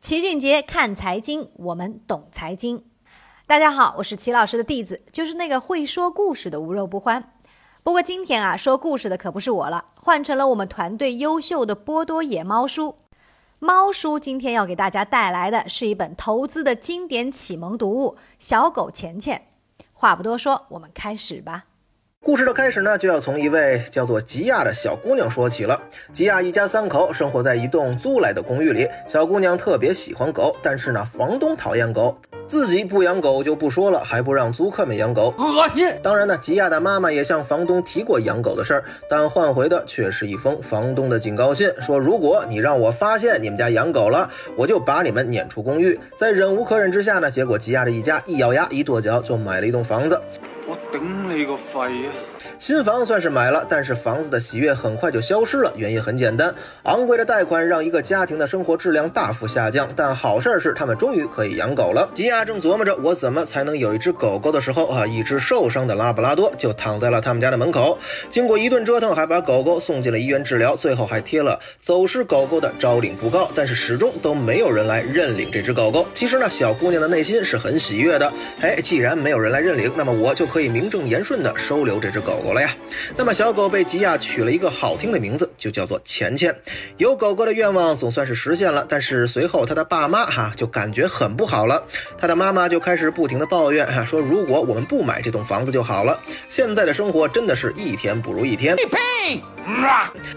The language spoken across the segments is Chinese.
齐俊杰看财经，我们懂财经。大家好，我是齐老师的弟子，就是那个会说故事的无肉不欢。不过今天啊，说故事的可不是我了，换成了我们团队优秀的波多野猫叔。猫叔今天要给大家带来的是一本投资的经典启蒙读物《小狗钱钱》。话不多说，我们开始吧。故事的开始呢，就要从一位叫做吉亚的小姑娘说起了。吉亚一家三口生活在一栋租来的公寓里。小姑娘特别喜欢狗，但是呢，房东讨厌狗，自己不养狗就不说了，还不让租客们养狗，恶心。当然呢，吉亚的妈妈也向房东提过养狗的事儿，但换回的却是一封房东的警告信，说如果你让我发现你们家养狗了，我就把你们撵出公寓。在忍无可忍之下呢，结果吉亚的一家一咬牙一跺脚就买了一栋房子。我顶你个肺啊！新房算是买了，但是房子的喜悦很快就消失了。原因很简单，昂贵的贷款让一个家庭的生活质量大幅下降。但好事是，他们终于可以养狗了。吉亚正琢磨着我怎么才能有一只狗狗的时候，啊，一只受伤的拉布拉多就躺在了他们家的门口。经过一顿折腾，还把狗狗送进了医院治疗，最后还贴了走失狗狗的招领布告。但是始终都没有人来认领这只狗狗。其实呢，小姑娘的内心是很喜悦的。哎，既然没有人来认领，那么我就可以名正言顺的收留这只狗狗了呀。那么小狗被吉亚取了一个好听的名字，就叫做钱钱。有狗狗的愿望总算是实现了，但是随后他的爸妈哈就感觉很不好了。他的妈妈就开始不停的抱怨哈，说如果我们不买这栋房子就好了。现在的生活真的是一天不如一天。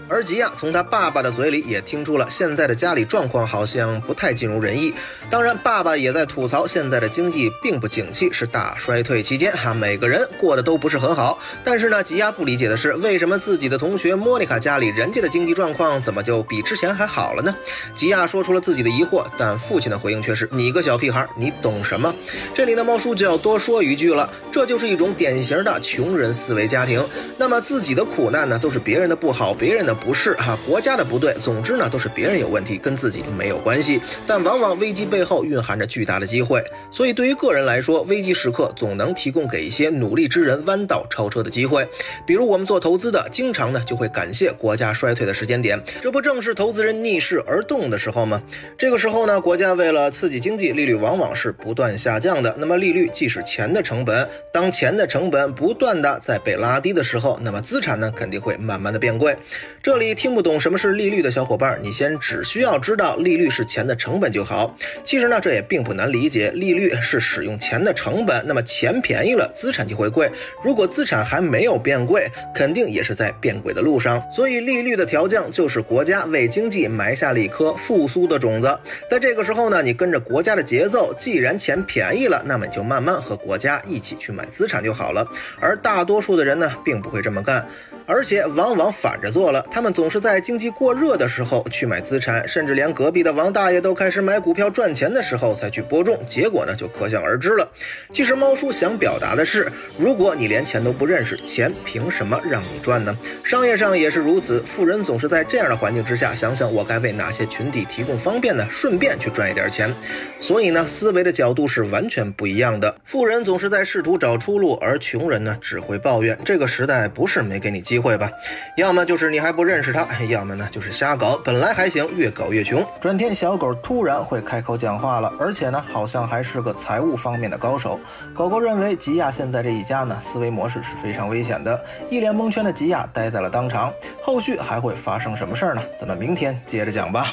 而吉亚从他爸爸的嘴里也听出了现在的家里状况好像不太尽如人意。当然，爸爸也在吐槽现在的经济并不景气，是大衰退期间哈，每个人过得都不是很好。但是呢，吉亚不理解的是，为什么自己的同学莫妮卡家里人家的经济状况怎么就比之前还好了呢？吉亚说出了自己的疑惑，但父亲的回应却是：“你个小屁孩，你懂什么？”这里呢，猫叔就要多说一句了，这就是一种典型的穷人思维家庭。那么自己的苦难呢，都是别人的不好，别人的不是哈，国家的不对，总之呢，都是别人有问题，跟自己没有关系。但往往危机背后蕴含着巨大的机会，所以对于个人来说，危机时刻总能提供给一些努力之人弯道超车的机会。比如我们做投资的，经常呢就会感谢国家衰退的时间点，这不正是投资人逆势而动的时候吗？这个时候呢，国家为了刺激经济，利率往往是不断下降的。那么利率既是钱的成本，当钱的成本不断的在被拉低的时候，那么资产呢肯定会慢慢的变贵。这里听不懂什么是利率的小伙伴，你先只需要知道利率是钱的成本就好。其实呢，这也并不难理解，利率是使用钱的成本，那么钱便宜了，资产就会贵。如果资产还没有变贵，肯定也是在变贵的路上。所以利率的调降就是国家为经济埋下了一颗复苏的种子。在这个时候呢，你跟着国家的节奏，既然钱便宜了，那么你就慢慢和国家一起去买资产就好了。而大多数的人呢，并不会这么干。而且往往反着做了，他们总是在经济过热的时候去买资产，甚至连隔壁的王大爷都开始买股票赚钱的时候才去播种，结果呢就可想而知了。其实猫叔想表达的是，如果你连钱都不认识，钱凭什么让你赚呢？商业上也是如此，富人总是在这样的环境之下，想想我该为哪些群体提供方便呢？顺便去赚一点钱。所以呢，思维的角度是完全不一样的。富人总是在试图找出路，而穷人呢只会抱怨。这个时代不是没给你机机会吧？要么就是你还不认识他，要么呢就是瞎搞。本来还行，越搞越穷。转天，小狗突然会开口讲话了，而且呢，好像还是个财务方面的高手。狗狗认为吉亚现在这一家呢，思维模式是非常危险的。一脸蒙圈的吉亚呆在了当场。后续还会发生什么事儿呢？咱们明天接着讲吧。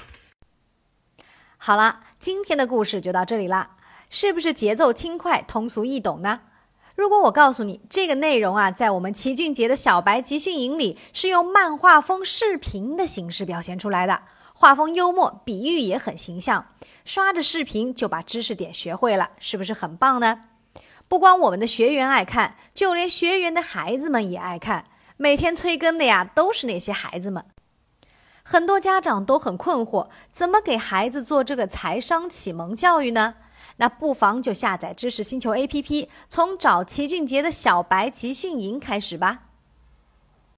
好了，今天的故事就到这里啦，是不是节奏轻快、通俗易懂呢？如果我告诉你这个内容啊，在我们齐俊杰的小白集训营里是用漫画风视频的形式表现出来的，画风幽默，比喻也很形象，刷着视频就把知识点学会了，是不是很棒呢？不光我们的学员爱看，就连学员的孩子们也爱看，每天催更的呀都是那些孩子们。很多家长都很困惑，怎么给孩子做这个财商启蒙教育呢？那不妨就下载知识星球 APP，从找齐俊杰的小白集训营开始吧。